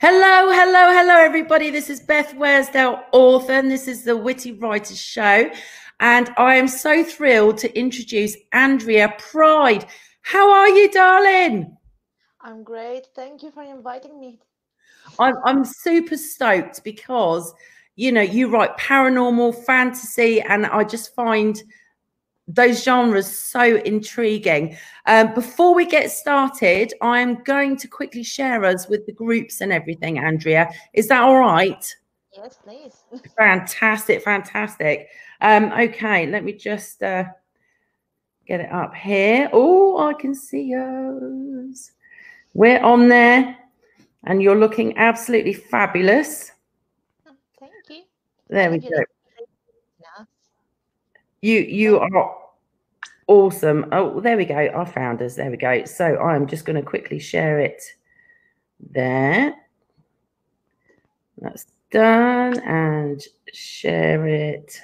Hello, hello, hello, everybody. This is Beth Worsdell, author, and this is the Witty Writers Show. And I am so thrilled to introduce Andreea Pryde. How are you, darling? I'm great. Thank you for inviting me. I'm, I'm super stoked because, you know, you write paranormal, fantasy, and I just find those genres so intriguing. Um, before we get started, I'm going to quickly share us with the groups and everything, Andreea. Is that all right? Yes, please. Fantastic, fantastic. Um, okay, let me just uh, get it up here. Oh, I can see us. We're on there, and you're looking absolutely fabulous. Thank you. There we Thank go. you. You you are awesome. Oh, there we go. Our founders. There we go. So I'm just going to quickly share it there. That's done and share it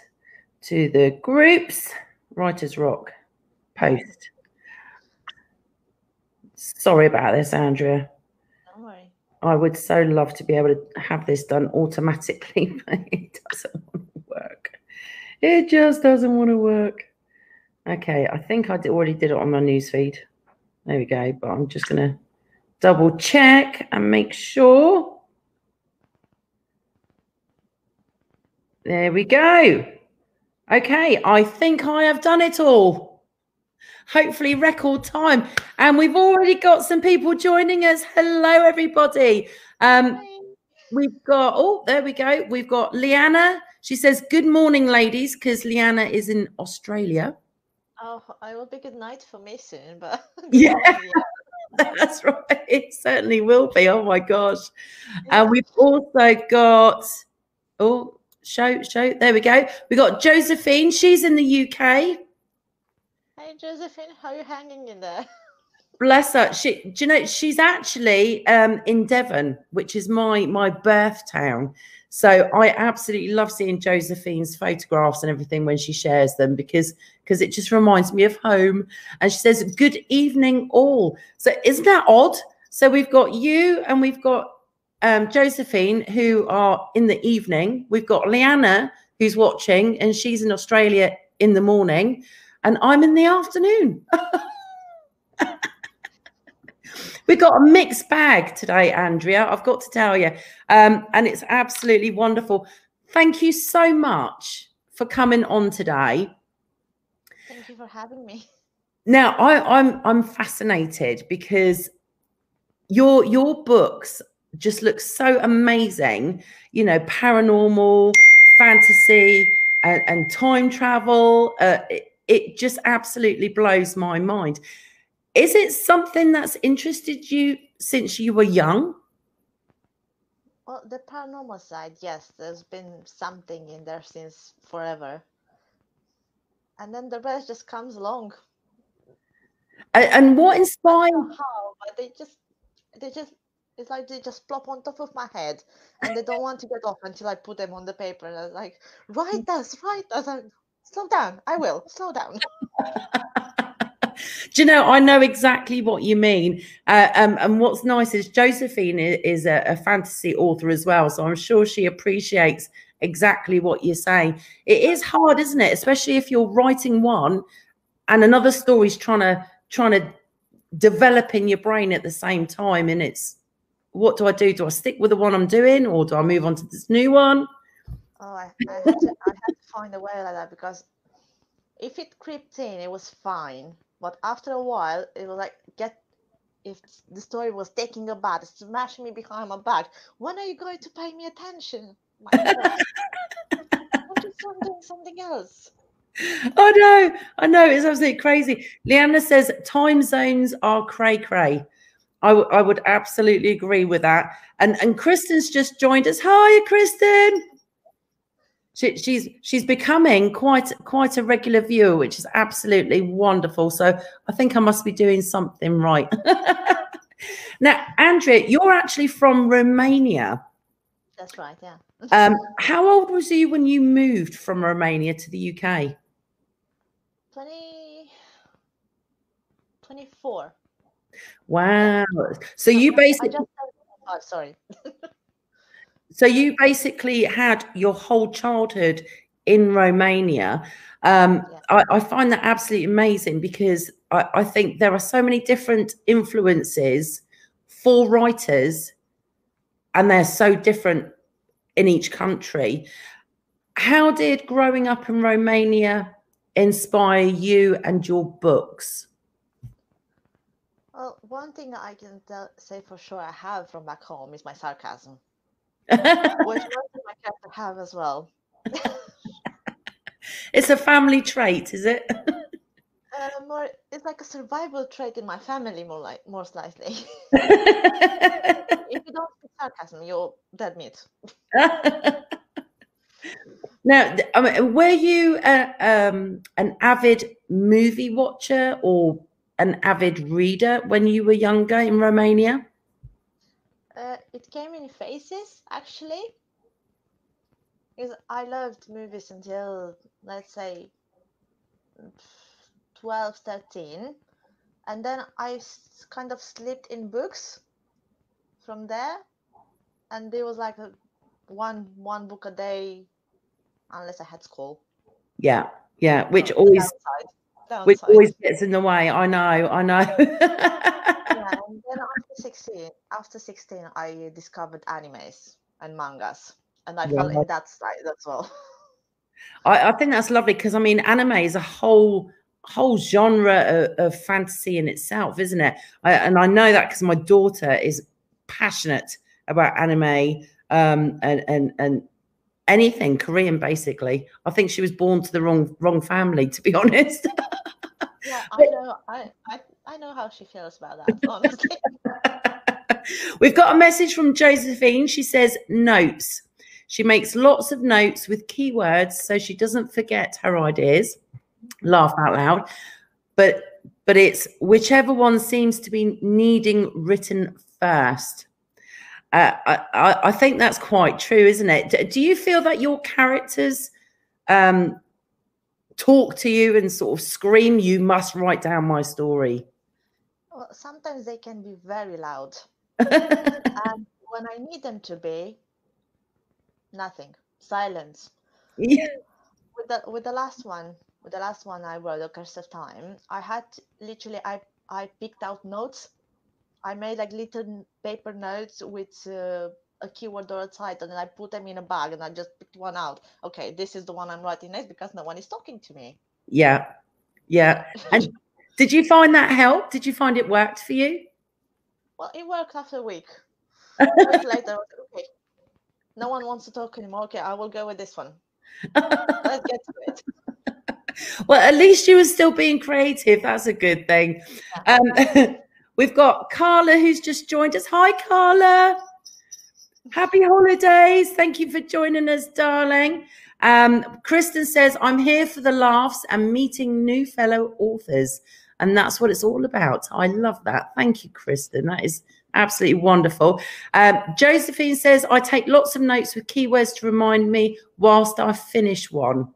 to the groups. Writers Rock post. Sorry about this, Andreea. Don't worry. I would so love to be able to have this done automatically, but it doesn't want to work. It just doesn't want to work. Okay, I think I already did it on my newsfeed. There we go. But I'm just going to double check and make sure. There we go. Okay, I think I have done it all. Hopefully, record time. And we've already got some people joining us. Hello, everybody. Um, We've got, oh, there we go. We've got Leanna. She says, Good morning, ladies, because Leanna is in Australia. Oh, I will be good night for me soon, but Yeah. That's right. It certainly will be. Oh my gosh. And we've also got, oh, show, show. There we go. We got Josephine. She's in the UK. Hey Josephine, how you hanging in there? Bless her. She, do you know, she's actually um, in Devon, which is my my birth town. So I absolutely love seeing Josephine's photographs and everything when she shares them because because it just reminds me of home. And she says, "Good evening, all." So isn't that odd? So we've got you and we've got um, Josephine who are in the evening. We've got Leanna who's watching, and she's in Australia in the morning, and I'm in the afternoon. We've got a mixed bag today, Andreea. I've got to tell you. Um, and it's absolutely wonderful. Thank you so much for coming on today. Thank you for having me. Now, I, I'm I'm fascinated because your your books just look so amazing. You know, paranormal, fantasy, and, and time travel. Uh, it, it just absolutely blows my mind. Is it something that's interested you since you were young? Well, the paranormal side, yes, there's been something in there since forever. And then the rest just comes along. A- And what inspired? how, but they just they just it's like they just plop on top of my head and they don't want to get off until I put them on the paper. And I was like, write mm. us, write us. I'm, slow down. I will. Slow down. Do you know? I know exactly what you mean. Uh, um, and what's nice is Josephine is a, a fantasy author as well, so I'm sure she appreciates exactly what you're saying. It is hard, isn't it? Especially if you're writing one and another story's trying to trying to develop in your brain at the same time, and it's what do I do? Do I stick with the one I'm doing, or do I move on to this new one? Oh, I, I, had to, I had to find a way like that because if it crept in, it was fine. But after a while, it was like, get if the story was taking a bad, smashing me behind my back. When are you going to pay me attention? I'm just doing something else. I know, I know, it's absolutely crazy. Leanna says time zones are cray cray. I, w- I would absolutely agree with that. And and Kristen's just joined us. Hi, Kristen. She, she's she's becoming quite quite a regular viewer, which is absolutely wonderful. So I think I must be doing something right. now, Andreea, you're actually from Romania. That's right, yeah. Um, how old was you when you moved from Romania to the UK? 20, 24. Wow. So you I basically just 25, sorry. so you basically had your whole childhood in Romania. Um, yeah. I, I, find that absolutely amazing because I, I think there are so many different influences for writers, and they're so different in each country. How did growing up in Romania inspire you and your books? Well, one thing I can tell, say for sure I have from back home is my sarcasm, which most of my characters have as well. it's a family trait, is it? Uh, more, it's like a survival trait in my family, more like more slightly. if you don't speak sarcasm, you're dead meat. now, I mean, were you a, um, an avid movie watcher or an avid reader when you were younger in Romania? Uh, it came in phases, actually. Because I loved movies until, let's say, 12, 13. And then I kind of slipped in books from there. And there was like a one one book a day, unless I had school. Yeah, yeah, which always downside which always gets in the way. I know, I know. yeah, and then after 16, after 16, I discovered animes and mangas, and I yeah. fell in that side as well. I, I think that's lovely because I mean, anime is a whole whole genre of, of fantasy in itself, isn't it? I, and I know that because my daughter is passionate about anime um, and and and anything Korean, basically. I think she was born to the wrong wrong family, to be honest. yeah, I know. I, I I know how she feels about that. Honestly. We've got a message from Josephine. She says notes. She makes lots of notes with keywords so she doesn't forget her ideas. Laugh out loud. But but it's whichever one seems to be needing written first. Uh, I, I think that's quite true, isn't it? Do you feel that your characters um, talk to you and sort of scream, "You must write down my story"? Well, sometimes they can be very loud, and when I need them to be, nothing, silence. Yeah. With the with the last one, with the last one I wrote, "The Curse of Time," I had literally I I picked out notes I made like little paper notes with uh, a keyword or a title, and I put them in a bag, and I just picked one out. Okay, this is the one I'm writing next because no one is talking to me. Yeah, yeah. And did you find that help? Did you find it worked for you? Well, it worked after a week. A week later, okay, no one wants to talk anymore. Okay, I will go with this one. Let's get to it. Well, at least you were still being creative. That's a good thing. Um, We've got Carla who's just joined us. Hi, Carla. Happy holidays. Thank you for joining us, darling. Um, Kristen says, I'm here for the laughs and meeting new fellow authors. And that's what it's all about. I love that. Thank you, Kristen. That is absolutely wonderful. Um, Josephine says, I take lots of notes with keywords to remind me whilst I finish one.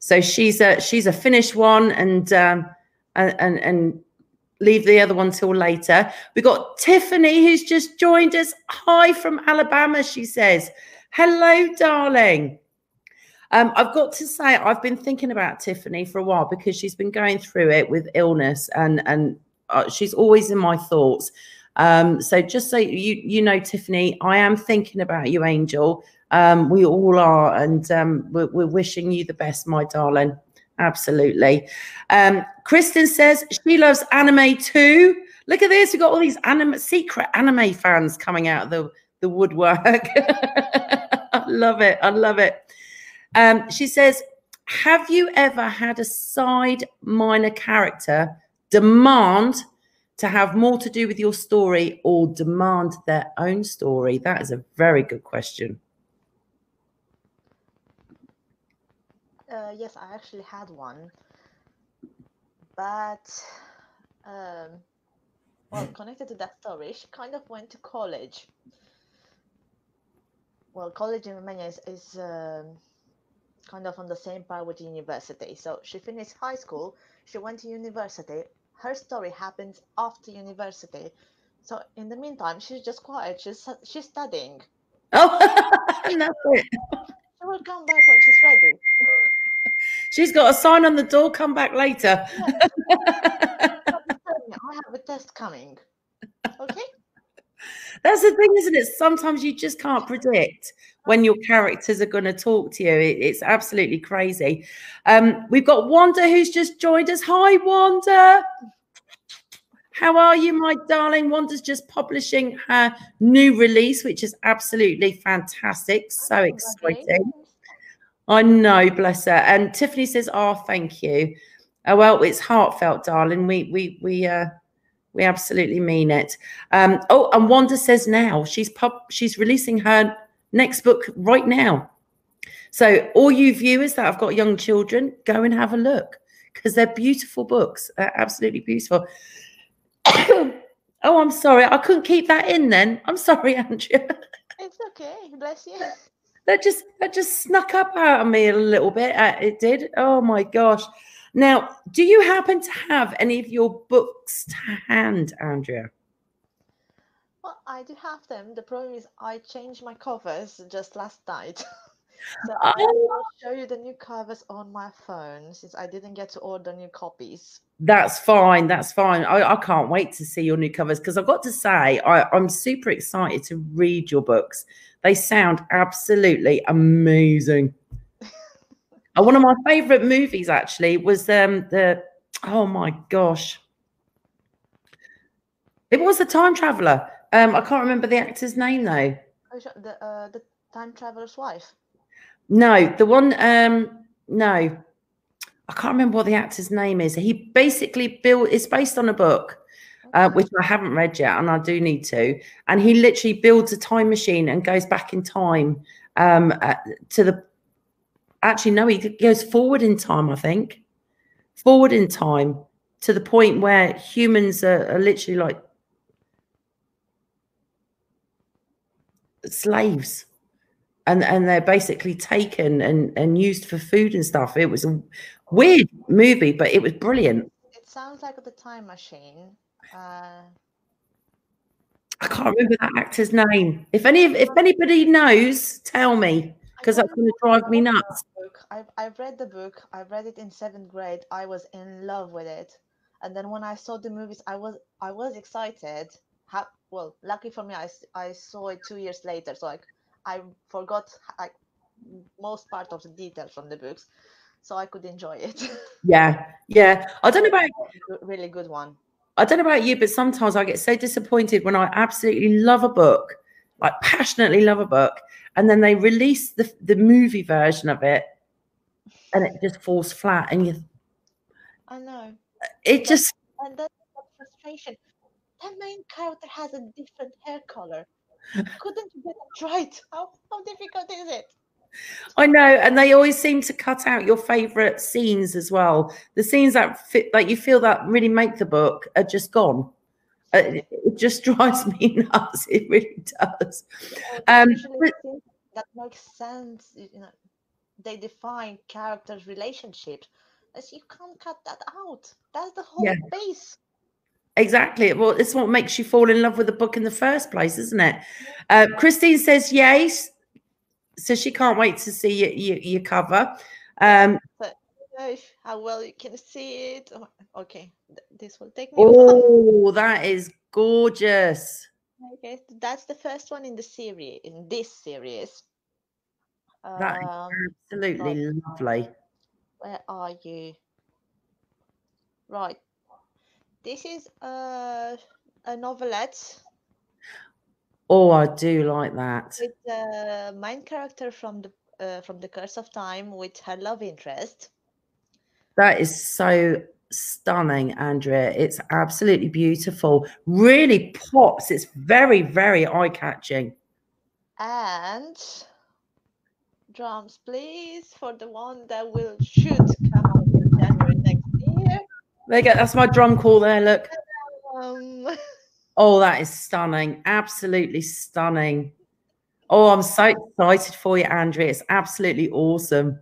So she's a she's a finished one and um, and and, and leave the other one till later. We've got Tiffany who's just joined us. Hi from Alabama, she says. Hello, darling. Um, I've got to say, I've been thinking about Tiffany for a while because she's been going through it with illness, and and uh, she's always in my thoughts. Um, so just so you you know, Tiffany, I am thinking about you, Angel. Um, we all are, and um, we're, we're wishing you the best, my darling. Absolutely. Um, Kristen says she loves anime too. Look at this. We've got all these anime secret anime fans coming out of the, the woodwork. I love it. I love it. Um, she says, Have you ever had a side minor character demand to have more to do with your story or demand their own story? That is a very good question. Uh, yes, I actually had one, but um, well, connected to that story, she kind of went to college. Well, college in Romania is, is um, kind of on the same par with university. So she finished high school, she went to university. Her story happens after university. So in the meantime, she's just quiet. She's she's studying. Oh, that's it. She will come back when she's ready. She's got a sign on the door. Come back later. I have a test coming. Okay. That's the thing, isn't it? Sometimes you just can't predict when your characters are going to talk to you. It- it's absolutely crazy. Um, we've got Wanda who's just joined us. Hi, Wanda. How are you, my darling? Wanda's just publishing her new release, which is absolutely fantastic. So exciting. I know, bless her. And Tiffany says, "Oh, thank you." Oh well, it's heartfelt, darling. We we we uh we absolutely mean it. Um, oh, and Wanda says now she's pub she's releasing her next book right now. So all you viewers that have got young children, go and have a look because they're beautiful books. They're absolutely beautiful. oh, I'm sorry, I couldn't keep that in. Then I'm sorry, Andreea. It's okay. Bless you. that just that just snuck up out of me a little bit. Uh, it did. Oh my gosh. Now, do you happen to have any of your books to hand, Andreea? Well, I do have them. The problem is I changed my covers just last night. so Oh. I will show you the new covers on my phone since I didn't get to order new copies. That's fine. That's fine. I, I can't wait to see your new covers because I've got to say, I, I'm super excited to read your books. They sound absolutely amazing. Uh, one of my favorite movies actually was um the oh my gosh. It was the time traveler. Um, I can't remember the actor's name though. The uh, the time traveler's wife. No, the one um no. I can't remember what the actor's name is. He basically built it's based on a book, uh, which I haven't read yet, and I do need to. And he literally builds a time machine and goes back in time um uh, to the actually no, he goes forward in time, I think. Forward in time to the point where humans are, are literally like slaves. And and they're basically taken and and used for food and stuff. It was a weird movie but it was brilliant. It sounds like the time machine. Uh, i can't remember that actor's name. If any if anybody knows tell me because that's going to drive me nuts. I've, I've read the book. I read it in seventh grade. I was in love with it. And then when I saw the movies, I was I was excited. How, well, lucky for me, I, I saw it two years later. So like I forgot like most part of the details from the books, so I could enjoy it. yeah yeah i don't know about really good one. i don't know about you but sometimes i get so disappointed when i absolutely love a book like passionately love a book and then they release the the movie version of it and it just falls flat and you I know. it just And that's the frustration. The main character has a different hair color. Couldn't you get it right? How, how difficult is it? I know, and they always seem to cut out your favorite scenes as well. The scenes that fit, like you feel that really make the book, are just gone. Uh, It, it just drives me nuts. It really does. Um, that makes sense. You know, they define characters' relationships. As you can't cut that out. That's the whole Yeah. base. Exactly. Well, it's what makes you fall in love with the book in the first place, isn't it? Uh, Christine says yes, so she can't wait to see your, your, your cover. Um, Uh, How well you can see it. Oh, Okay, this will take me. oh, that is gorgeous. Okay, that's the first one in the series. In this series. That is Um, Absolutely lovely. where are you? Right. This is uh, a novelette Oh, I do like that. with the main character from the uh, from the Curse of Time with her love interest. That is so stunning, Andreea. It's absolutely beautiful. Really pops. It's very, very eye catching. And drums, please, for the one that will should come out in January next year. There you go. That's my drum call there. Look. Um, Oh, that is stunning. Absolutely stunning. Oh, I'm so excited for you, Andreea. It's absolutely awesome.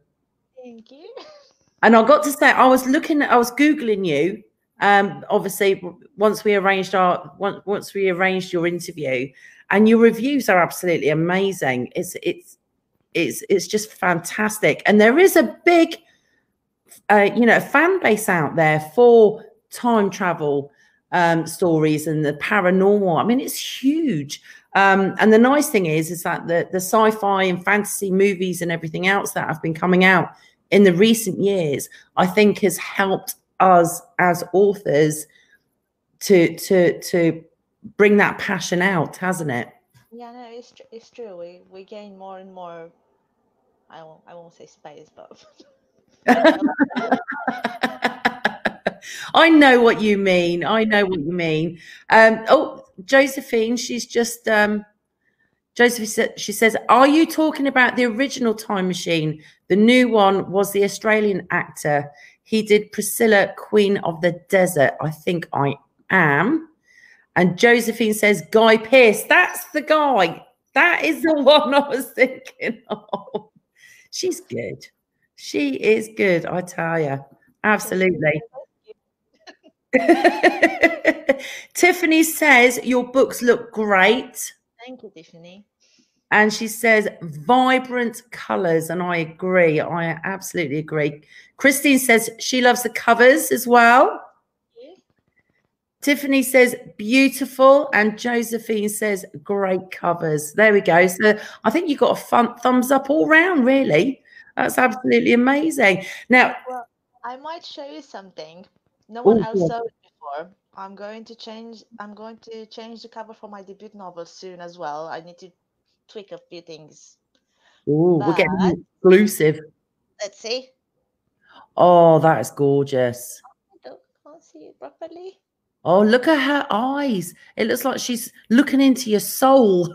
thank you. And I got to say, I was looking, I was Googling you Um, obviously, once we arranged our once once we arranged your interview, and your reviews are absolutely amazing. It's it's it's it's just fantastic, and there is a big, uh, you know, fan base out there for time travel um, stories and the paranormal. I mean, it's huge. Um, and the nice thing is, is that the the sci-fi and fantasy movies and everything else that have been coming out in the recent years, I think, has helped us as authors to to to bring that passion out, hasn't it? Yeah, no, it's tr- it's true. We we gain more and more. I won't I won't say space, but I know what you mean. I know what you mean. Um, oh, Josephine, she's just um, Josephine. She says, "Are you talking about the original Time Machine? The new one was the Australian actor. He did Priscilla, Queen of the Desert. I think I am." And Josephine says, "Guy Pearce. That's the guy. That is the one I was thinking of. She's good. She is good. I tell you, absolutely." Tiffany says your books look great. thank you, Tiffany. And she says vibrant colors. And I agree. I absolutely agree. Christine says she loves the covers as well. Tiffany says beautiful. And Josephine says great covers. There we go. So I think you got a fun thumbs up all round, really. That's absolutely amazing. Now, Well, I might show you something. No one Oh, else yeah. saw it before. I'm going to change. I'm going to change the cover for my debut novel soon as well. I need to tweak a few things. ooh, we're getting exclusive. let's see. Oh, that is gorgeous. I don't can't see it properly. Oh, look at her eyes. It looks like she's looking into your soul.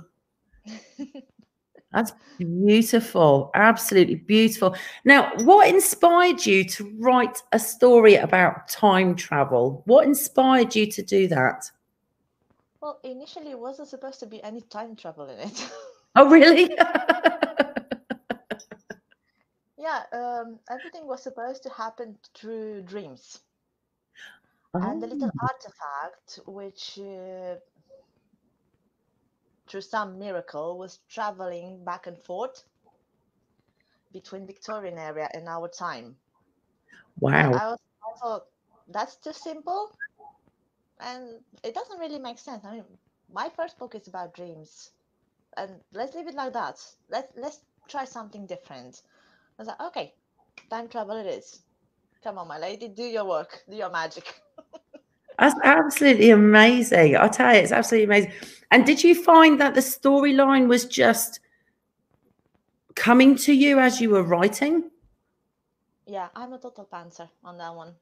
That's beautiful. Absolutely beautiful. Now, what inspired you to write a story about time travel? What inspired you to do that? Well, initially, it wasn't supposed to be any time travel in it. Oh, really? yeah, um, everything was supposed to happen through dreams. and the little Oh, artifact which uh, through some miracle was traveling back and forth between victorian area and our time wow. i was i thought that's too simple and it doesn't really make sense i mean my first book is about dreams and let's leave it like that let's let's try something different i was like okay time travel it is come on my lady do your work do your magic That's absolutely amazing. I tell you, it's absolutely amazing. And did you find that the storyline was just coming to you as you were writing? yeah i'm a total pantser on that one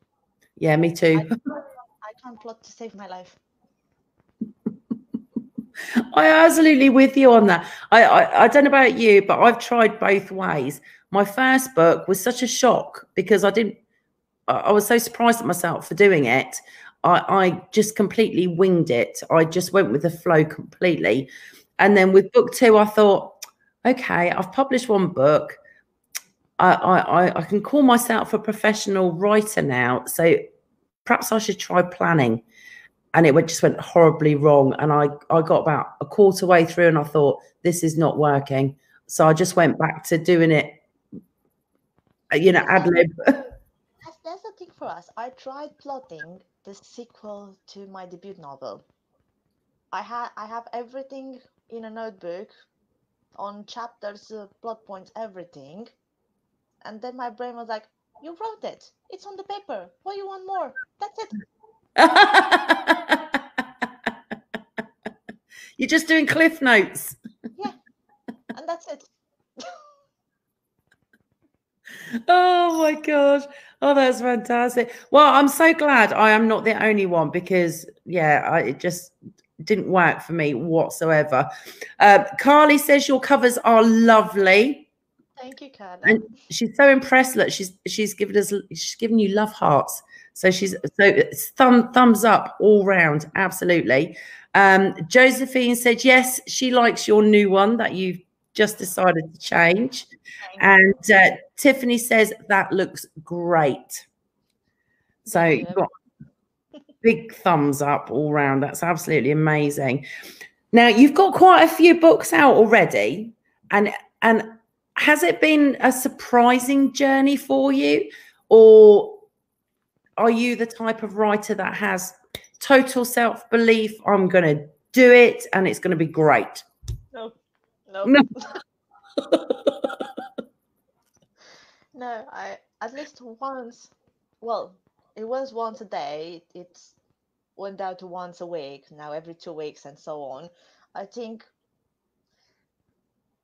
Yeah, me too. I can't plot to save my life. I absolutely with you on that. I, I I don't know about you, but I've tried both ways. My first book was such a shock because I didn't. I was so surprised at myself for doing it. I, I just completely winged it. I just went with the flow completely. And then with book two, I thought, okay, I've published one book. I, I- I can call myself a professional writer now. So perhaps I should try planning and it went, just went horribly wrong. And I, I got about a quarter way through and I thought, this is not working. So I just went back to doing it, you know, ad lib. That's, the thing for us. I tried plotting the sequel to my debut novel. I had I have everything in a notebook, on chapters, uh, plot points, everything, and then my brain was like, "You wrote it. It's on the paper. What do you want more? That's it." You're just doing cliff notes. Yeah. And that's it. Oh my gosh. Oh, that's fantastic. Well, I'm so glad I am not the only one because, yeah, I, it just didn't work for me whatsoever. Uh, Carly says your covers are lovely. Thank you, Carly. And she's so impressed that she's she's given us she's given you love hearts. So she's so it's thumb thumbs up all round, absolutely. Um, Josephine said yes, she likes your new one that you've just decided to change. And uh, Tiffany says that looks great. So you've got big thumbs up all round. That's absolutely amazing. Now you've got quite a few books out already, and and has it been a surprising journey for you, or are you the type of writer that has total self belief? I'm going to do it, and it's going to be great. No, no, no. no, I at least once. Well, it was once a day. It's went down to once a week now, every two weeks, and so on. I think.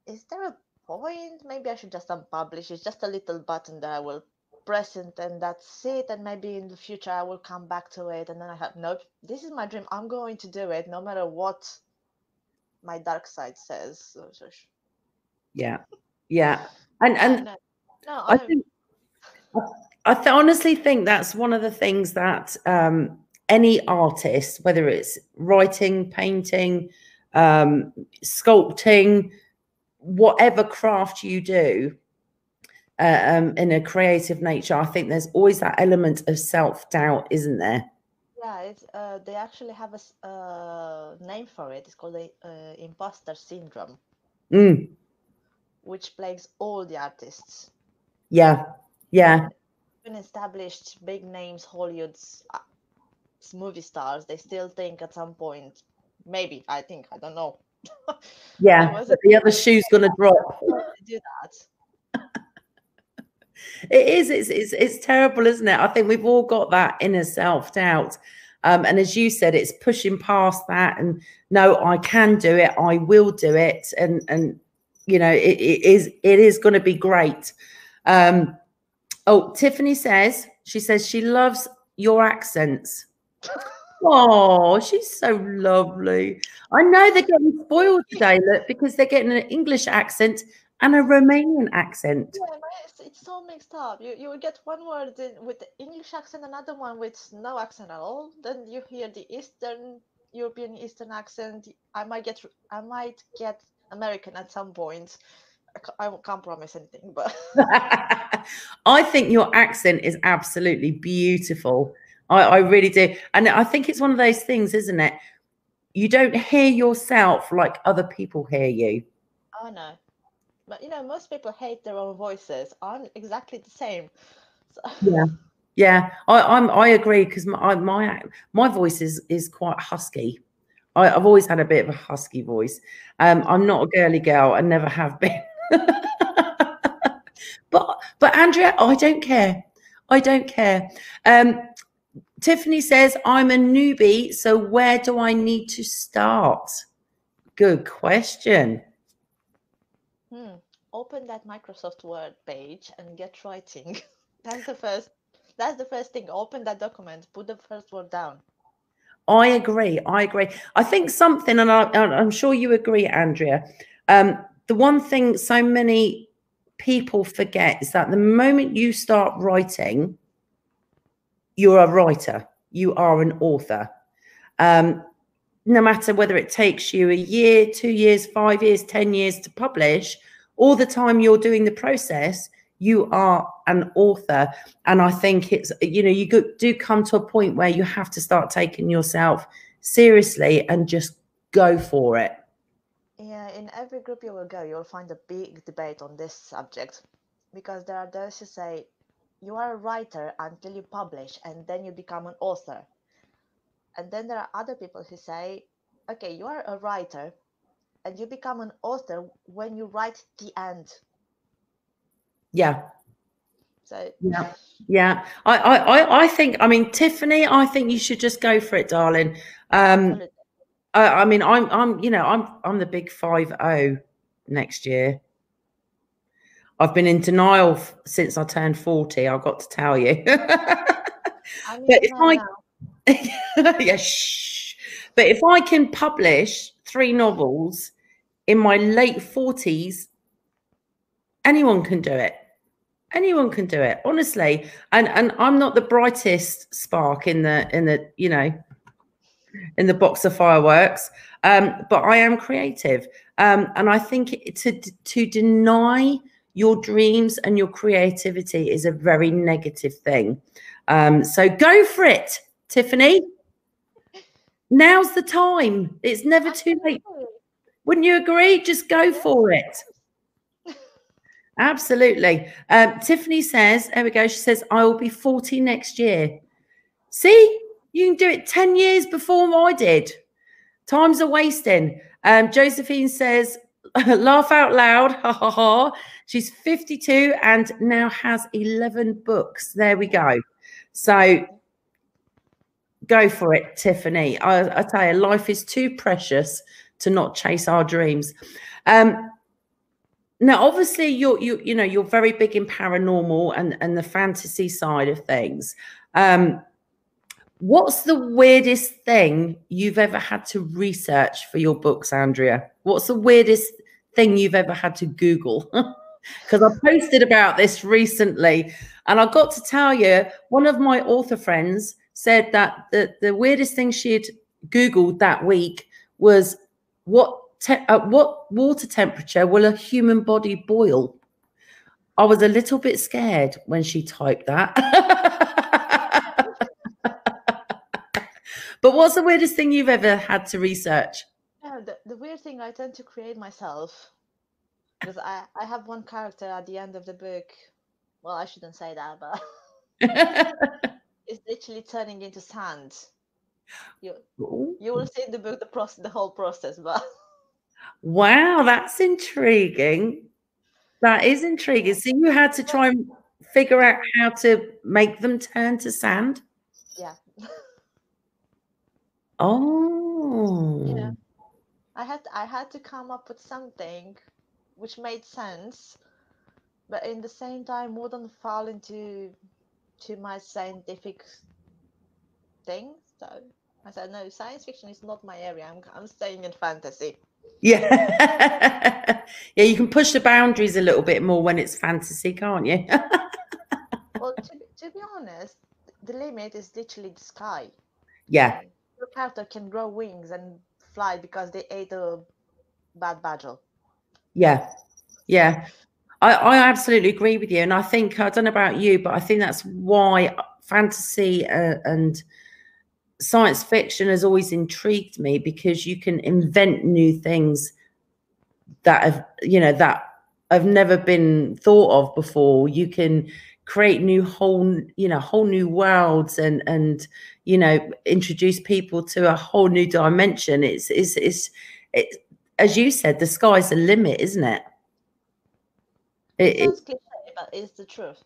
Is there a point? Maybe I should just unpublish. It's just a little button that I will press it, and that's it. And maybe in the future I will come back to it, and then I have nope. This is my dream. I'm going to do it, no matter what my dark side says. Yeah, yeah, and and no, no I think I th- honestly think that's one of the things that um, any artist, whether it's writing, painting, um, sculpting, whatever craft you do uh, um, in a creative nature, I think there's always that element of self doubt, isn't there? Yeah, it's, uh, they actually have a uh, name for it. It's called the uh, imposter syndrome, mm. which plagues all the artists. Yeah, yeah even established big names, Hollywood's uh, movie stars, they still think at some point, maybe, I think, I don't know. Yeah, the other shoe's going to drop. Do that. It is. It's, it's it's terrible, isn't it? I think we've all got that inner self doubt. Um, and as you said, it's pushing past that and no, I can do it. I will do it. And and you know, it, it is it is going to be great. Um, Oh, Tiffany says she says she loves your accents. Oh, she's so lovely. I know they're getting spoiled today, look, because they're getting an English accent and a Romanian accent. Yeah, it's, it's so mixed up. You you will get one word with the English accent, another one with no accent at all. Then you hear the Eastern European Eastern accent. I might get I might get American at some point. I can't promise anything, but I think your accent is absolutely beautiful. I, I really do. And I think it's one of those things, isn't it? You don't hear yourself like other people hear you. Oh, no. But, you know, most people hate their own voices. I'm exactly the same. So. Yeah. Yeah, I, I'm. I agree because my my my voice is is quite husky. I, have always had a bit of a husky voice. Um, I'm not a girly girl. I never have been. but but Andreea, I don't care. I don't care. Um, Tiffany says, I'm a newbie, so where do I need to start? Good question. Hmm. Open that Microsoft Word page and get writing. that's the first that's the first thing. Open that document, put the first word down. I agree. I agree. I think something, and I, am sure you agree, Andreea. Um, the one thing so many people forget is that the moment you start writing, you're a writer, you are an author. Um, no matter whether it takes you a year, two years, five years, 10 years to publish, all the time you're doing the process, you are an author. And I think it's, you know, you do come to a point where you have to start taking yourself seriously and just go for it. Yeah, in every group you will go, you'll find a big debate on this subject because there are those who say you are a writer until you publish and then you become an author. And then there are other people who say, okay, you are a writer and you become an author when you write the end. Yeah. So yeah, yeah. I, I, I think. I mean, Tiffany. I think you should just go for it, darling. Um, uh, I mean, I'm, I'm, you know, I'm, I'm the big five zero next year. I've been in denial f- since I turned forty. I've got to tell you. but if I, yeah, shh. But if I can publish three novels in my late forties, anyone can do it. Anyone can do it, honestly. And and I'm not the brightest spark in the in the you know in the box of fireworks. Um, but I am creative, um, and I think to to deny your dreams and your creativity is a very negative thing. Um, so go for it, Tiffany. Now's the time. It's never too late. Wouldn't you agree? Just go for it. Absolutely. Um, Tiffany says, there we go. She says, I will be 40 next year. See, you can do it 10 years before I did. Time's a wasting. Um, Josephine says, laugh out loud. Ha ha ha. She's 52 and now has 11 books. There we go. So go for it, Tiffany. I, I tell you, life is too precious to not chase our dreams. Um, now, obviously, you're you you know you're very big in paranormal and and the fantasy side of things. Um, what's the weirdest thing you've ever had to research for your books, Andreea? What's the weirdest thing you've ever had to Google? Because I posted about this recently, and I got to tell you, one of my author friends said that the, the weirdest thing she had Googled that week was what te- at what water temperature will a human body boil? I was a little bit scared when she typed that. but what's the weirdest thing you've ever had to research? Yeah, the, the weird thing I tend to create myself because I, I have one character at the end of the book. Well, I shouldn't say that, but it's literally turning into sand. You you will see in the book the process, the whole process, but wow, that's intriguing. That is intriguing. So you had to try and figure out how to make them turn to sand. Yeah. oh. Yeah. I had I had to come up with something which made sense, but in the same time wouldn't fall into to my scientific thing. So I said, no, science fiction is not my area. I'm I'm staying in fantasy. Yeah. yeah, you can push the boundaries a little bit more when it's fantasy, can't you? well, to, to be honest, the limit is literally the sky. Yeah. Your character can grow wings and fly because they ate a bad badger. Yeah. Yeah. I, I absolutely agree with you. And I think, I don't know about you, but I think that's why fantasy uh, and science fiction has always intrigued me because you can invent new things that have, you know, that have never been thought of before. You can create new whole, you know, whole new worlds and, and, you know, introduce people to a whole new dimension. It's, it's, it's, it, as you said, the sky's the limit, isn't it? It, it cliche, but it's the truth.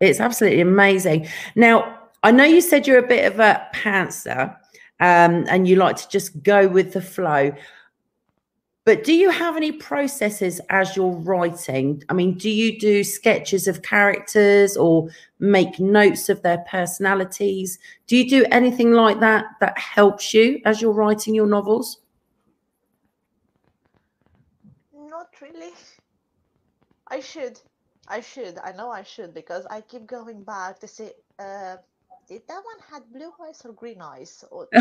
It's absolutely amazing. Now, I know you said you're a bit of a pantser um, and you like to just go with the flow. But do you have any processes as you're writing? I mean, do you do sketches of characters or make notes of their personalities? Do you do anything like that that helps you as you're writing your novels? Not really. I should. I should. I know I should because I keep going back to see. Uh, did that one had blue eyes or green eyes? Or uh,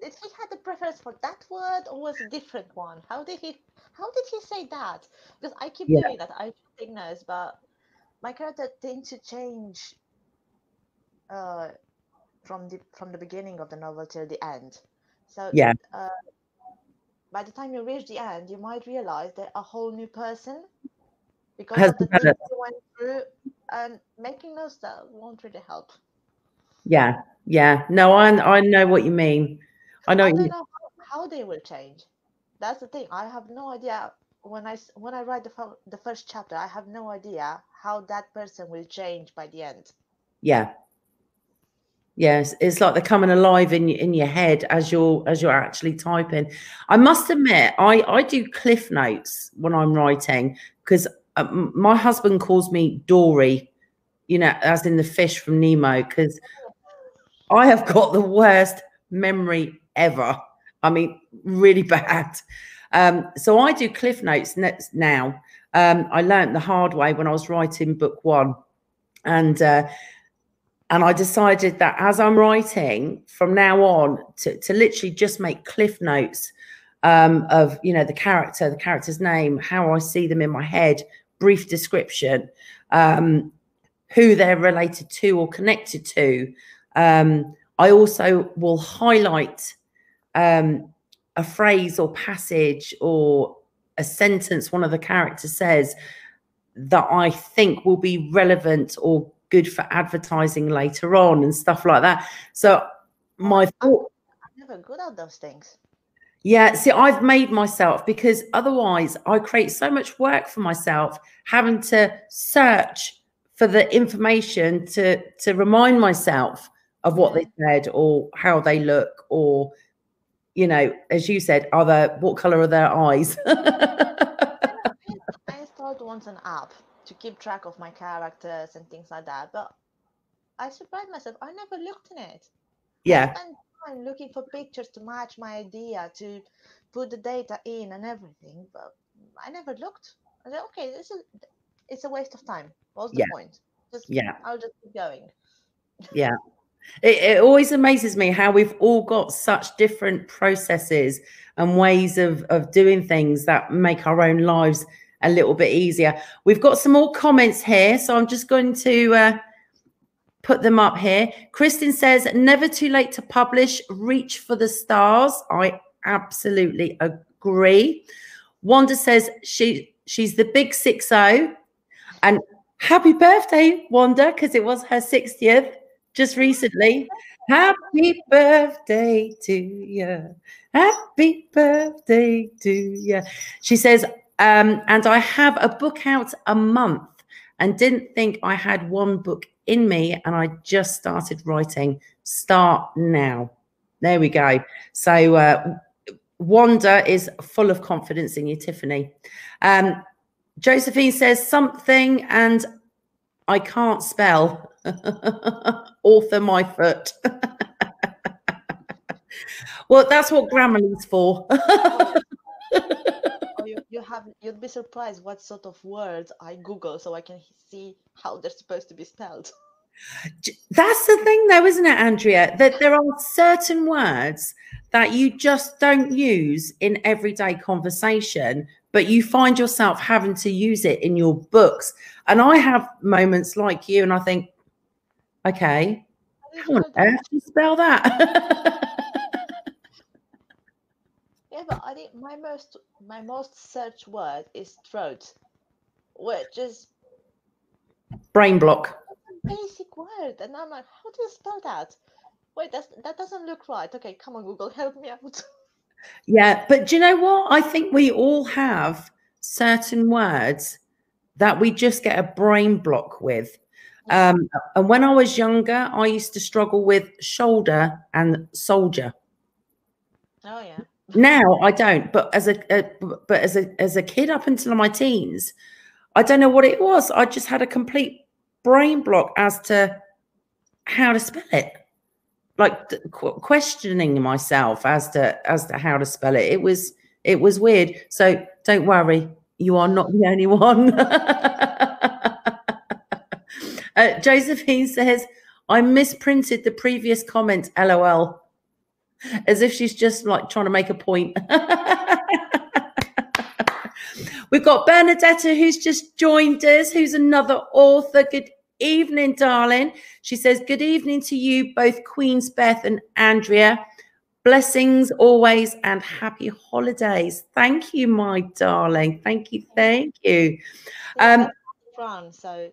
did he had a preference for that word or was a different one? How did he? How did he say that? Because I keep yeah. doing that. I take notes, but my character tends to change uh, from the from the beginning of the novel till the end. So yeah. Uh, by the time you reach the end, you might realize they're a whole new person because Has of the things you went through, and making those that won't really help. Yeah, yeah. No, I I know what you mean. I know. I don't you... know how, how, they will change. That's the thing. I have no idea when I when I write the the first chapter. I have no idea how that person will change by the end. Yeah, Yes, it's like they're coming alive in in your head as you're as you're actually typing. I must admit, I I do cliff notes when I'm writing because uh, my husband calls me Dory, you know, as in the fish from Nemo, because I have got the worst memory ever. I mean, really bad. Um, so I do cliff notes now. Um, I learned the hard way when I was writing book one, and. Uh, and I decided that as I'm writing from now on to, to literally just make cliff notes um, of, you know, the character, the character's name, how I see them in my head, brief description, um, who they're related to or connected to. Um, I also will highlight um, a phrase or passage or a sentence one of the characters says that I think will be relevant or good for advertising later on and stuff like that. So my oh, thought I'm never good at those things. Yeah, see, I've made myself because otherwise I create so much work for myself having to search for the information to to remind myself of what they said or how they look or you know, as you said, are they what color are their eyes? I installed once an app to keep track of my characters and things like that, but I surprised myself. I never looked in it. yeah, I spent time looking for pictures to match my idea, to put the data in and everything, but I never looked. I said, okay, this is it's a waste of time. What's the Yeah. point? Just yeah. I'll just keep going. Yeah. It, it always amazes me how we've all got such different processes and ways of, of doing things that make our own lives a little bit easier. We've got some more comments here, so I'm just going to uh, put them up here. Kristen says, never too late to publish, reach for the stars. I absolutely agree. Wanda says she she's the big six zero, and happy birthday, Wanda, because it was her 60th just recently. Happy birthday to you. Happy birthday to you. She says, um, and I have a book out a month and didn't think I had one book in me, and I just started writing. Start now. There we go. So, uh, Wanda is full of confidence in you, Tiffany. Um, Josephine says something, and I can't spell. Author my foot. well, that's what Grammarly's for. Or you, you have you'd be surprised what sort of words I Google so I can see how they're supposed to be spelled. That's the thing, though, isn't it, Andreea? That there are certain words that you just don't use in everyday conversation, but you find yourself having to use it in your books. And I have moments like you, and I think, okay, How did how you on earth do you spell that? But I think my most my most searched word is throat, which is Brain block. basic word, and I'm like, how do you spell that? Wait, that's that doesn't look right. Okay, come on, Google, help me out. Yeah, but do you know what? I think we all have certain words that we just get a brain block with. Um, and when I was younger, I used to struggle with shoulder and soldier. Oh yeah. Now I don't, but as a, a but as a as a kid up until my teens, I don't know what it was. I just had a complete brain block as to how to spell it, like qu- questioning myself as to as to how to spell it. It was it was weird. So don't worry, you are not the only one. uh, Josephine says, "I misprinted the previous comment." LOL as if she's just like trying to make a point. We've got Bernadetta who's just joined us, who's another author. Good evening, darling. She says, Good evening to you, both Queen's Beth and Andreea. Blessings always and happy holidays. Thank you, my darling. Thank you. Thank you. You Um, crown, so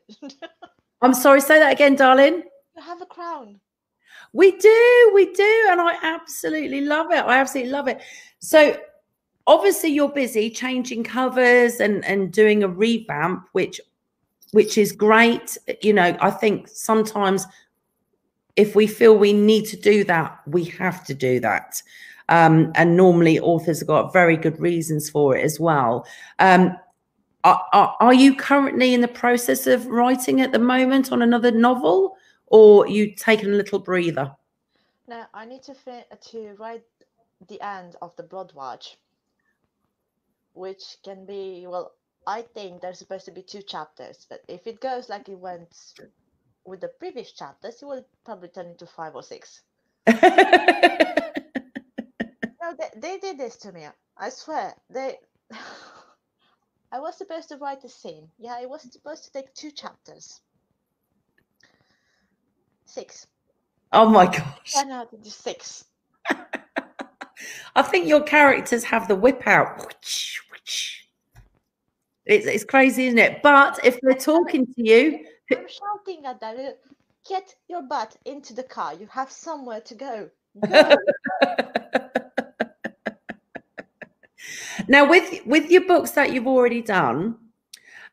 I'm sorry, say that again, darling. have a crown. We do, we do, and I absolutely love it. I absolutely love it. So obviously you're busy changing covers and and doing a revamp, which which is great. You know, I think sometimes if we feel we need to do that, we have to do that. Um, and normally authors have got very good reasons for it as well. Um, are, are, are you currently in the process of writing at the moment on another novel, or you taking a little breather? Now I need to fin- to write the end of the Bloodwatch, which can be well. I think there's supposed to be two chapters, but if it goes like it went with the previous chapters, it will probably turn into five or six. No, they, they did this to me. I swear. They. I was supposed to write a scene. Yeah, it was supposed to take two chapters. Six. Oh my gosh. 10 out of 6. I think your characters have the whip out. It's, it's crazy, isn't it? But if they're talking to you, I'm shouting at them, get your butt into the car. You have somewhere to go. go. now with with your books that you've already done,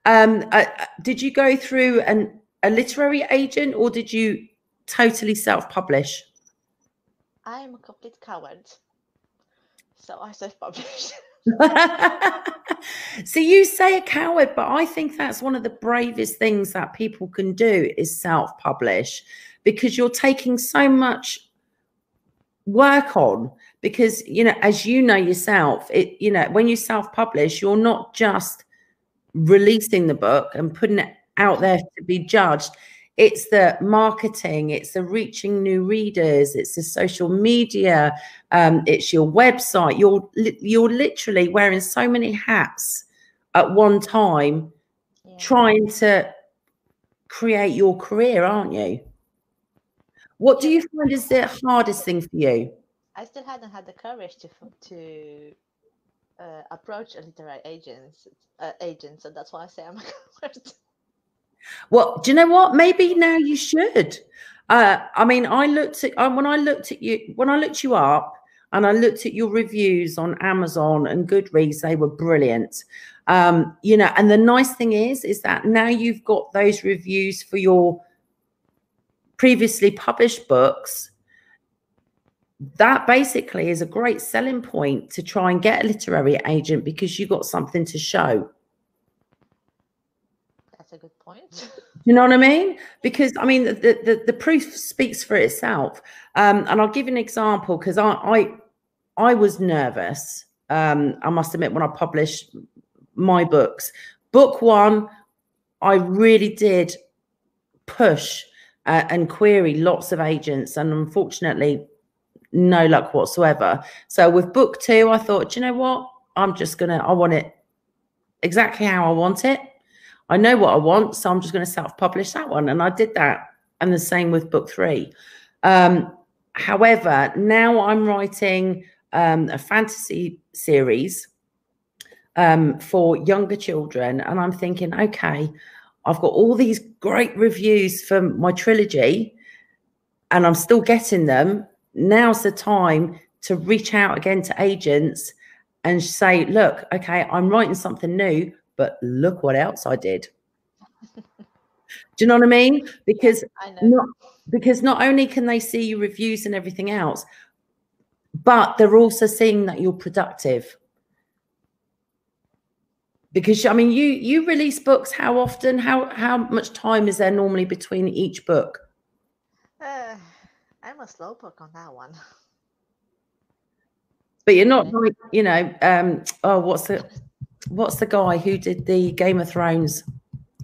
um, uh, did you go through an a literary agent or did you totally self-publish? I am a complete coward. So I self-publish. so you say a coward, but I think that's one of the bravest things that people can do is self-publish because you're taking so much work on because you know as you know yourself it you know when you self-publish you're not just releasing the book and putting it out there to be judged it's the marketing it's the reaching new readers it's the social media um, it's your website. You're you're literally wearing so many hats at one time yeah. trying to create your career aren't you? What do you find is the hardest thing for you? I still hadn't had the courage to to uh, approach a literary agent uh, agent so that's why i say i'm a coward well, do you know what? Maybe now you should. Uh, I mean, I looked at uh, when I looked at you when I looked you up and I looked at your reviews on Amazon and Goodreads. They were brilliant. Um, you know, and the nice thing is, is that now you've got those reviews for your previously published books. That basically is a great selling point to try and get a literary agent because you've got something to show a good point. you know what I mean? Because I mean, the the, the proof speaks for itself. Um, and I'll give you an example because I, I I was nervous. Um, I must admit when I published my books. Book one, I really did push uh, and query lots of agents, and unfortunately, no luck whatsoever. So with book two, I thought, you know what? I'm just gonna. I want it exactly how I want it. I know what I want, so I'm just going to self-publish that one. And I did that. And the same with book three. Um, however, now I'm writing um, a fantasy series um, for younger children, and I'm thinking, okay, I've got all these great reviews for my trilogy, and I'm still getting them. Now's the time to reach out again to agents and say, look, okay, I'm writing something new but look what else I did. Do you know what I mean? Because not because not only can they see your reviews and everything else, but they're also seeing that you're productive. Because I mean, you you release books how often? How how much time is there normally between each book? Uh, I'm a slow book on that one. But you're not like you know. Um, oh, what's the what's the guy who did the Game of Thrones?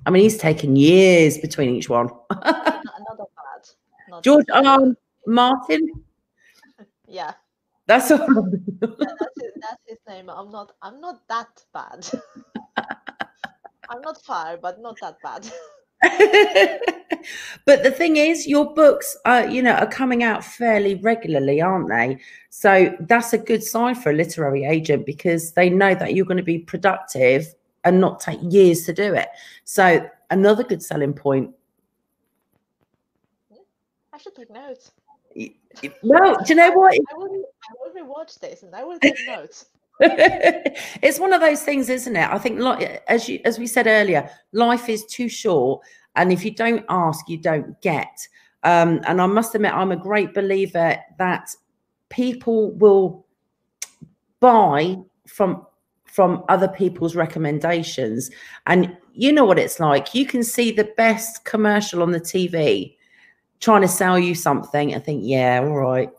I mean, he's taken years between each one. not, not bad. Not George um, Martin. Yeah. That's all. yeah, that's, his, that's his name. I'm not. I'm not that bad. I'm not far, but not that bad. but the thing is, your books are, you know, are coming out fairly regularly, aren't they? So that's a good sign for a literary agent because they know that you're going to be productive and not take years to do it. So another good selling point. I should take notes. No, do you know what? I will, I will rewatch this and I will take notes. it's one of those things, isn't it? I think, as you, as we said earlier, life is too short, and if you don't ask, you don't get. Um, and I must admit, I'm a great believer that people will buy from from other people's recommendations, and you know what it's like. You can see the best commercial on the TV trying to sell you something and think, yeah, all right,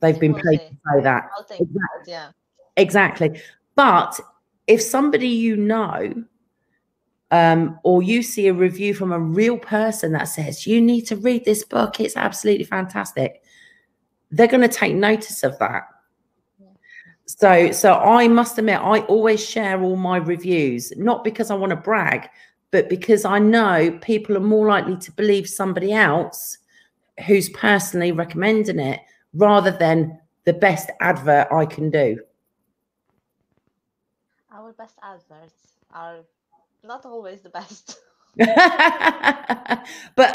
they've been paid to say that. Exactly. Yeah. Exactly. But if somebody you know, um, or you see a review from a real person that says you need to read this book, it's absolutely fantastic. They're going to take notice of that. So, so I must admit, I always share all my reviews, not because I want to brag, but because I know people are more likely to believe somebody else who's personally recommending it rather than the best advert I can do. Our best adverts are not always the best. but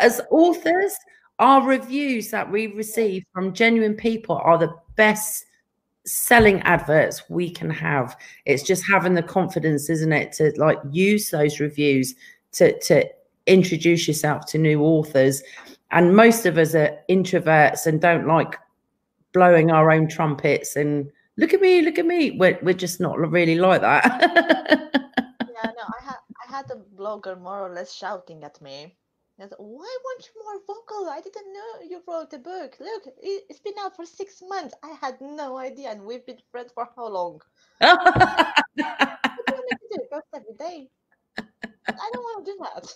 as authors, our reviews that we receive from genuine people are the best selling adverts we can have. It's just having the confidence, isn't it, to like use those reviews to to introduce yourself to new authors. And most of us are introverts and don't like blowing our own trumpets and look at me, look at me. We're, we're just not really like that. yeah, no, I had I had a blogger more or less shouting at me. Said, Why weren't you more vocal? I didn't know you wrote a book. Look, it's been out for six months. I had no idea, and we've been friends for how long? what do you want do? Post every day? I don't want to do that.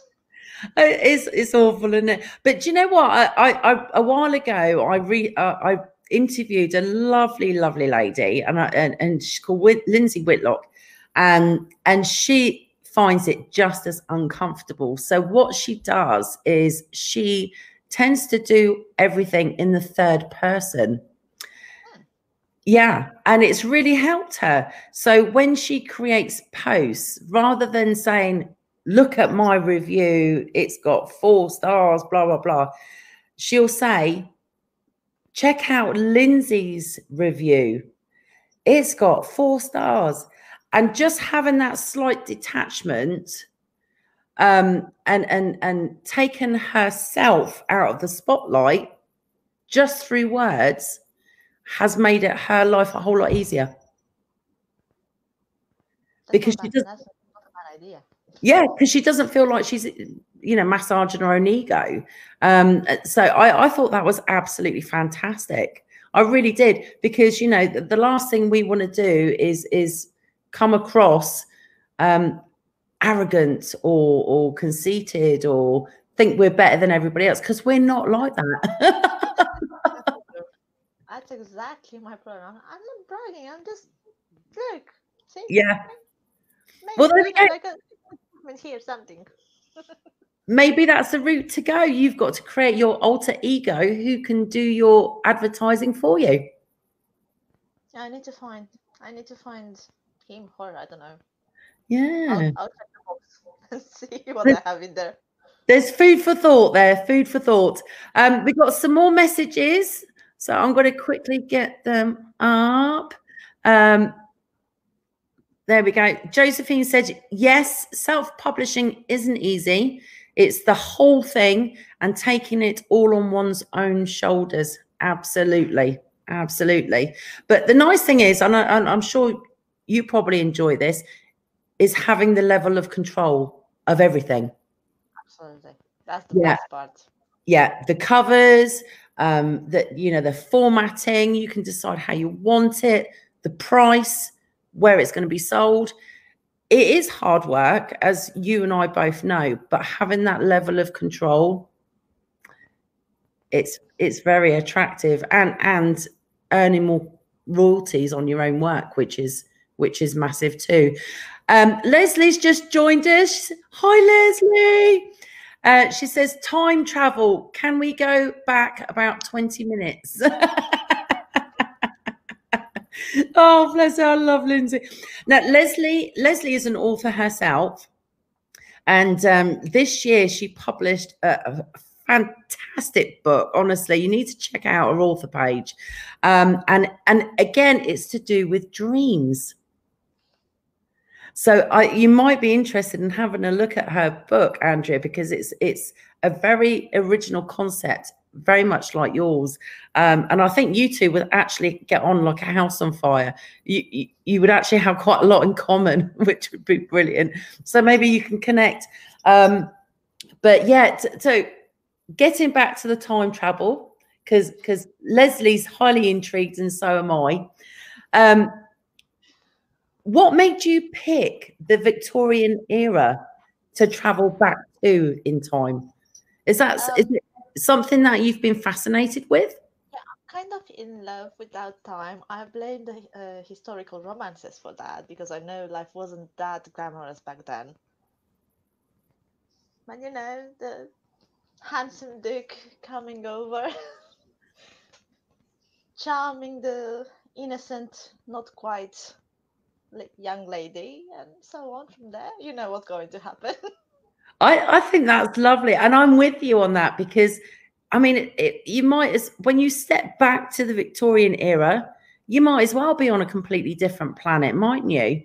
It's it's awful, isn't it? But do you know what? I, I, I a while ago, I re uh, I interviewed a lovely, lovely lady, and I, and, and she's called Whit- Lindsay Whitlock, and and she finds it just as uncomfortable. So what she does is she tends to do everything in the third person. Hmm. Yeah, and it's really helped her. So when she creates posts, rather than saying, look at my review, it's got four stars, blah, blah, blah, she'll say, check out Lindsay's review. It's got four stars. And just having that slight detachment um, and and and taken herself out of the spotlight just through words has made it her life a whole lot easier. That's Because she does- that's not a bad idea. Yeah, because she doesn't feel like she's, you know, massaging her own ego. Um, so I, I thought that was absolutely fantastic. I really did because you know the, the last thing we want to do is is come across um, arrogant or or conceited or think we're better than everybody else because we're not like that. That's exactly my problem. I'm not bragging. I'm just look. See? yeah, Maybe Well, there we go. like a here, something. Maybe that's the route to go. You've got to create your alter ego who can do your advertising for you. Yeah, I need to find. I need to find him, her. I don't know. Yeah. I'll, I'll check the box and see what I have in there. There's food for thought there. Food for thought. Um, we've got some more messages, so I'm going to quickly get them up. Um, there we go. Josephine said, "Yes, self-publishing isn't easy. It's the whole thing and taking it all on one's own shoulders. Absolutely, absolutely. But the nice thing is, and, I, and I'm sure you probably enjoy this, is having the level of control of everything." Absolutely. That's the Yeah. best part. yeah the covers um that you know the formatting you can decide how you want it the price where it's going to be sold it is hard work as you and i both know but having that level of control it's it's very attractive and and earning more royalties on your own work which is which is massive too um leslie's just joined us hi leslie uh, she says, time travel. Can we go back about 20 minutes? oh, bless her. I love Lindsay. Now, Leslie, Leslie is an author herself. And um, this year she published a, a fantastic book. Honestly, you need to check out her author page. Um, and, and again, it's to do with dreams. So I, you might be interested in having a look at her book, Andreea, because it's it's a very original concept, very much like yours. Um, and I think you two would actually get on like a house on fire. You, you you would actually have quite a lot in common, which would be brilliant. So maybe you can connect. Um, but yeah, t- so getting back to the time travel, because because Leslie's highly intrigued and so am I. Um, what made you pick the Victorian era to travel back to in time? Is that Um, is it something that you've been fascinated with? Yeah, I'm kind of in love with that time. I blame the uh, historical romances for that because I know life wasn't that glamorous back then. But you know, the handsome Duke coming over, charming the innocent, not quite young lady, and so on from there. You know what's going to happen. I, I think that's lovely. And I'm with you on that because, I mean, it, it, you might, as when you step back to the Victorian era, you might as well be on a completely different planet, mightn't you?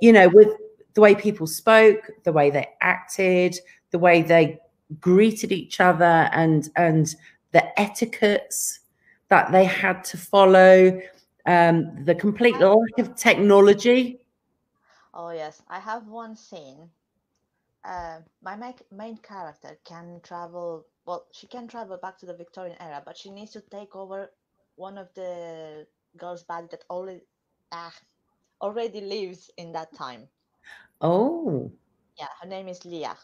You know, with the way people spoke, the way they acted, the way they greeted each other and and the etiquettes that they had to follow um the complete lack of technology oh yes i have one scene uh, my main, character can travel well she can travel back to the victorian era but she needs to take over one of the girls body that already ah, already lives in that time. Oh. Yeah her name is leah.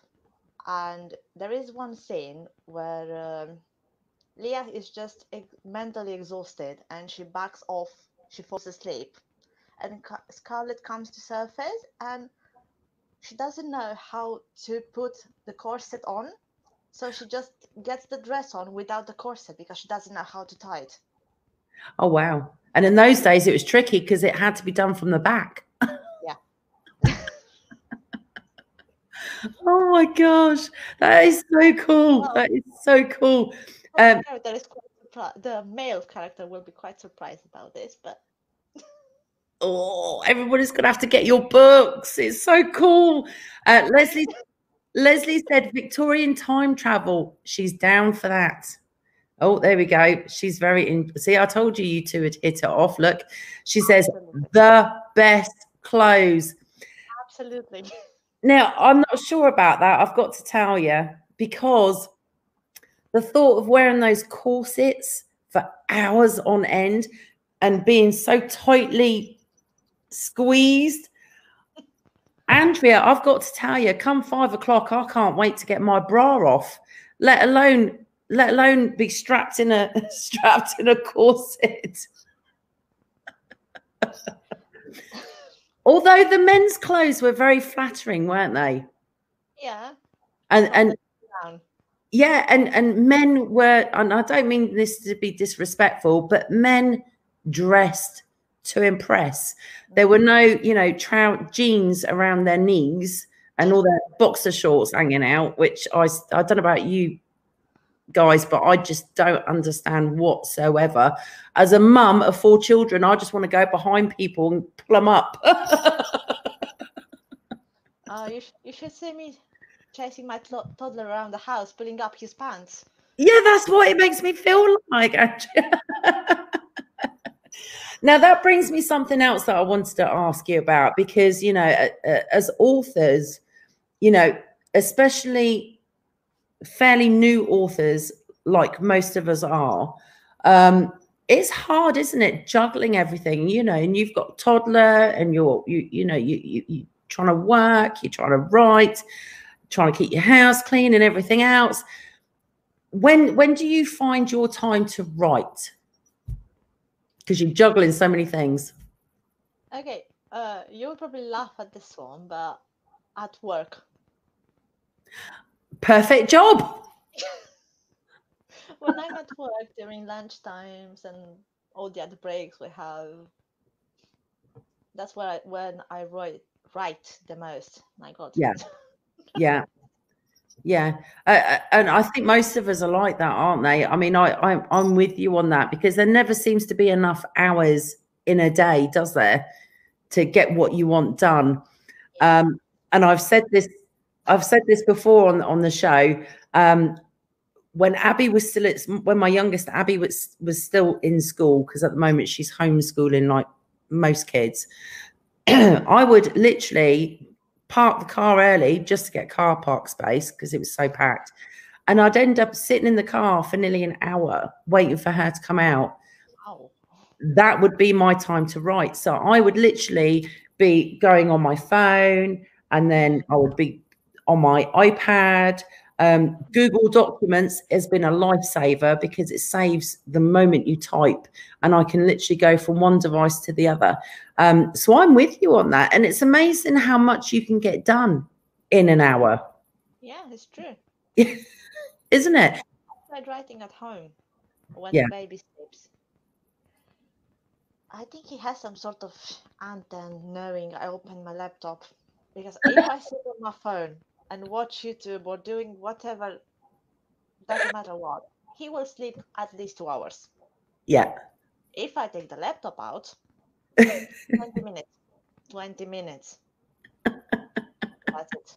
And there is one scene where um, Leah is just ex- mentally exhausted and she backs off, she falls asleep, and Scarlett comes to surface and she doesn't know how to put the corset on, so she just gets the dress on without the corset because she doesn't know how to tie it. Oh wow! And in those days, it was tricky because it had to be done from the back. Yeah. Oh my gosh, that is so cool. Well, that is so cool. Um, that is quite the male character will be quite surprised about this, but oh, everybody's gonna have to get your books. It's so cool. Uh, Leslie, Leslie said Victorian time travel. She's down for that. Oh, there we go. She's very in. See, I told you you two would hit it off. Look, she says the best clothes. Absolutely. Now, I'm not sure about that. I've got to tell you, because the thought of wearing those corsets for hours on end and being so tightly squeezed. Andreea, I've got to tell you, come five o'clock, I can't wait to get my bra off, let alone let alone be strapped in a strapped in a corset. Although the men's clothes were very flattering, weren't they? Yeah. And and yeah, and and men were, and I don't mean this to be disrespectful, but men dressed to impress. There were mm-hmm. no, you know, trout jeans around their knees and all their boxer shorts hanging out, which I I don't know about you guys, but I just don't understand whatsoever. As a mum of four children, I just want to go behind people and pull them up. oh, you, sh- you should see me chasing my toddler around the house, pulling up his pants. Yeah, that's what it makes me feel like. now that brings me something else that I wanted to ask you about because you know, as authors, you know, especially fairly new authors, like most of us are, um, it's hard, isn't it? Juggling everything, you know, and you've got toddler and you're, you, you know, you, you, you're trying to work, you're trying to write, trying to keep your house clean and everything else. When, when do you find your time to write? Because you're juggling so many things. Okay. Uh, you'll probably laugh at this one, but at work perfect job. when I'm at work during lunch times and all the other breaks we have, that's where I, when I write write the most. My God. Yeah. Yeah. Yeah, uh, and I think most of us are like that, aren't they? I mean, I, I I'm with you on that because there never seems to be enough hours in a day, does there, to get what you want done? Um, and I've said this I've said this before on on the show. Um, when Abby was still at, when my youngest Abby was was still in school because at the moment she's homeschooling like most kids. I would literally park the car early just to get car park space because it was so packed, and I'd end up sitting in the car for nearly an hour waiting for her to come out. Wow. That would be my time to write. So I would literally be going on my phone, and then I would be on my iPad. Um, Google Documents has been a lifesaver because it saves the moment you type, and I can literally go from one device to the other. Um, so I'm with you on that, and it's amazing how much you can get done in an hour. Yeah, it's true. isn't it? I writing at home when yeah. the baby sleeps. I think he has some sort of antenna knowing I open my laptop because if I sit on my phone and watch YouTube or doing whatever, doesn't matter what, he will sleep at least two hours. Yeah. If I take the laptop out, 20 minutes. 20 minutes. That's it.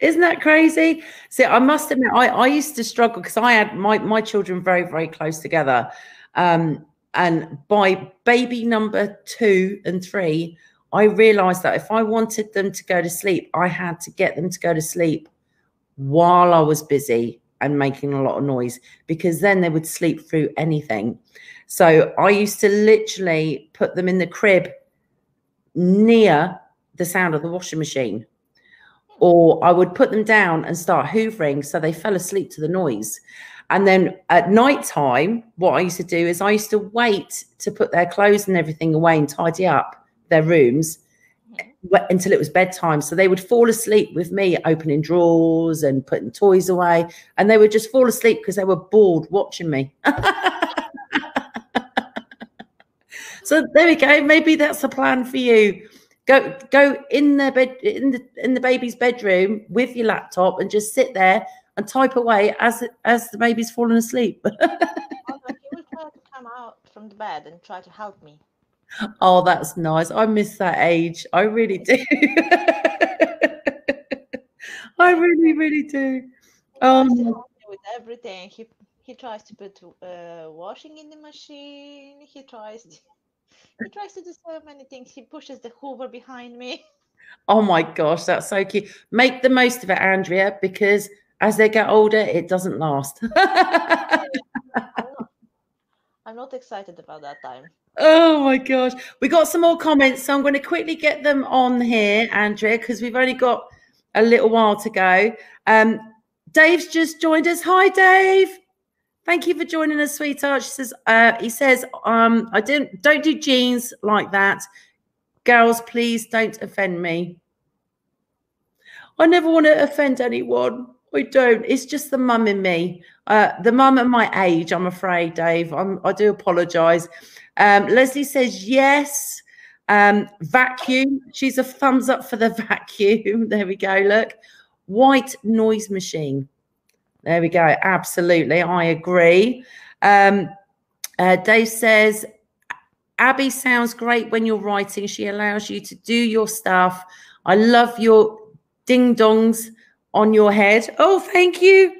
Isn't that crazy? See, I must admit, I, I used to struggle because I had my, my children very, very close together. Um, and by baby number two and three, I realized that if I wanted them to go to sleep, I had to get them to go to sleep while I was busy and making a lot of noise because then they would sleep through anything. So I used to literally put them in the crib near the sound of the washing machine. Or I would put them down and start hoovering so they fell asleep to the noise. And then at night time, what I used to do is I used to wait to put their clothes and everything away and tidy up their rooms mm-hmm. until it was bedtime. So they would fall asleep with me opening drawers and putting toys away. And they would just fall asleep because they were bored watching me. so there we go. Maybe that's a plan for you. Go go in the bed in the in the baby's bedroom with your laptop and just sit there and type away as as the baby's falling asleep. he will try to come out from the bed and try to help me. Oh, that's nice. I miss that age. I really do. I really, really do. Um, with everything, he he tries to put uh, washing in the machine. He tries to, he tries to do so many things. He pushes the Hoover behind me. Oh my gosh, that's so cute. Make the most of it, Andreea, because as they get older, it doesn't last. I'm, not, excited about that time. Oh my gosh. We got some more comments. So I'm going to quickly get them on here, Andreea, because we've only got a little while to go. Um, Dave's just joined us. Hi, Dave. Thank you for joining us, sweetheart. She says, uh, he says, um, I didn't don't do jeans like that. Girls, please don't offend me. I never want to offend anyone. I don't. It's just the mum in me. Uh, the mum at my age, I'm afraid, Dave. I'm, I do apologise. Um, Leslie says yes. Um, vacuum. She's a thumbs up for the vacuum. There we go. Look. White noise machine. There we go. Absolutely. I agree. Um, uh, Dave says, Abby sounds great when you're writing. She allows you to do your stuff. I love your ding dongs on your head. Oh, thank you.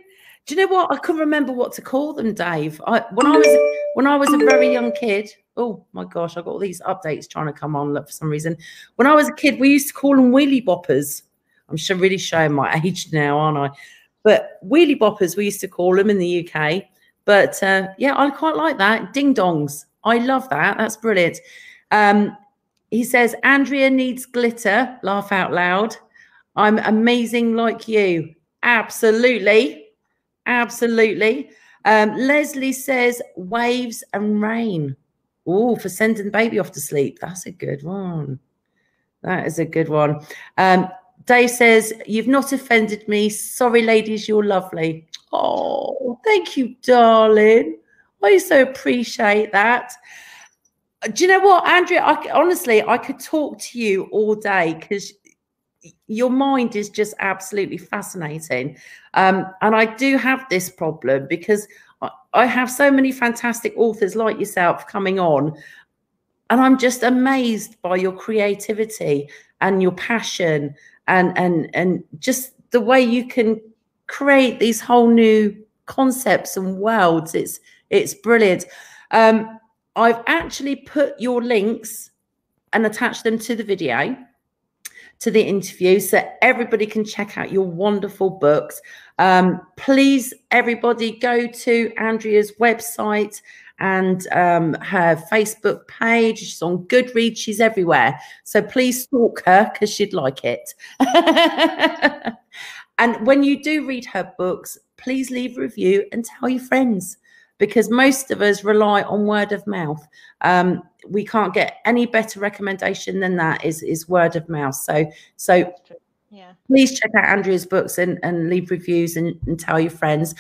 Do you know what? I couldn't remember what to call them, Dave. I, when I was when I was a very young kid. Oh my gosh, I got all these updates trying to come on look, for some reason. When I was a kid, we used to call them wheelie boppers. I'm sure really showing my age now, aren't I? But wheelie boppers, we used to call them in the UK. But uh, yeah, I quite like that. Ding dongs. I love that. That's brilliant. Um, he says, Andreea needs glitter. Laugh out loud. I'm amazing like you. Absolutely. Absolutely. Um, Leslie says waves and rain. Oh, for sending the baby off to sleep. That's a good one. That is a good one. Um, Dave says, You've not offended me. Sorry, ladies, you're lovely. Oh, thank you, darling. I so appreciate that. Do you know what, Andreea? I, honestly, I could talk to you all day because your mind is just absolutely fascinating. Um, and I do have this problem because I, have so many fantastic authors like yourself coming on, and I'm just amazed by your creativity and your passion and and and just the way you can create these whole new concepts and worlds. It's it's brilliant. Um, I've actually put your links and attached them to the video to the interview so everybody can check out your wonderful books. Um, please, everybody, go to Andreea's website and um, her Facebook page. She's on Goodreads. She's everywhere. So please stalk her because she'd like it. and when you do read her books, please leave a review and tell your friends because most of us rely on word of mouth. Um, we can't get any better recommendation than that is is word of mouth. So so Yeah. Please check out Andreea's books and, and leave reviews and, and tell your friends.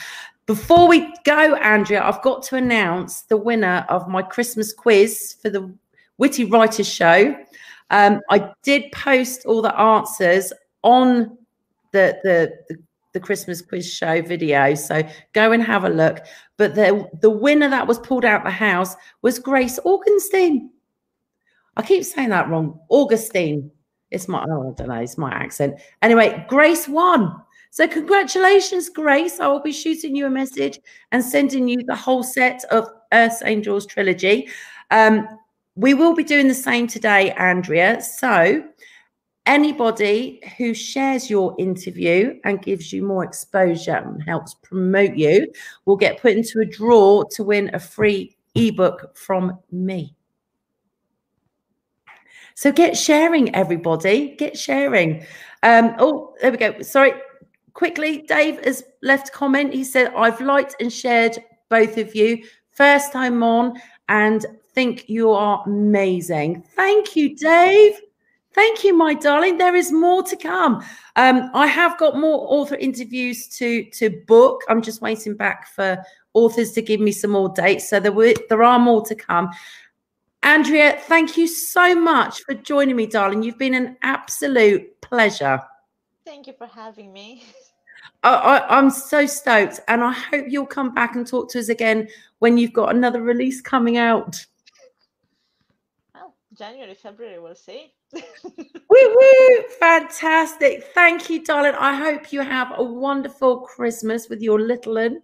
Before we go, Andreea, I've got to announce the winner of my Christmas quiz for the Witty Writers Show. Um, I did post all the answers on the, the, the the Christmas quiz show video. So go and have a look. But the the winner that was pulled out the house was Grace Augenstein. I keep saying that wrong. Augustine. It's my oh, I don't know, it's my accent. Anyway, Grace won. So congratulations, Grace. I will be shooting you a message and sending you the whole set of Earth's Angels trilogy. Um, we will be doing the same today, Andreea. So, anybody who shares your interview and gives you more exposure and helps promote you will get put into a draw to win a free ebook from me. So, get sharing, everybody. Get sharing. Um, oh, there we go. Sorry. Quickly, Dave has left a comment. He said, I've liked and shared both of you. First time on, and think you are amazing. Thank you, Dave. Thank you, my darling. There is more to come. Um, I have got more author interviews to to book. I'm just waiting back for authors to give me some more dates. So there were, there are more to come. Andreea, thank you so much for joining me, darling. You've been an absolute pleasure. Thank you for having me. I, am so stoked, and I hope you'll come back and talk to us again when you've got another release coming out. Well, January, February, we'll see. woo woo! Fantastic. Thank you, darling. I hope you have a wonderful Christmas with your little one.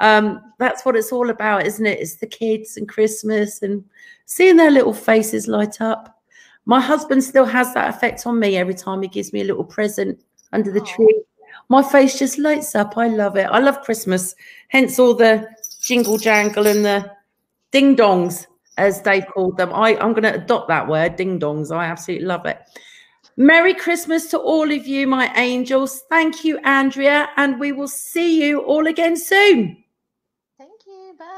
Um, that's what it's all about, isn't it? It's the kids and Christmas and seeing their little faces light up. My husband still has that effect on me every time he gives me a little present under the tree. My face just lights up. I love it. I love Christmas. Hence all the jingle jangle and the ding dongs as Dave called them. I, I'm going to adopt that word, ding dongs. I absolutely love it. Merry Christmas to all of you, my angels. Thank you, Andreea, and we will see you all again soon. Thank you. Bye.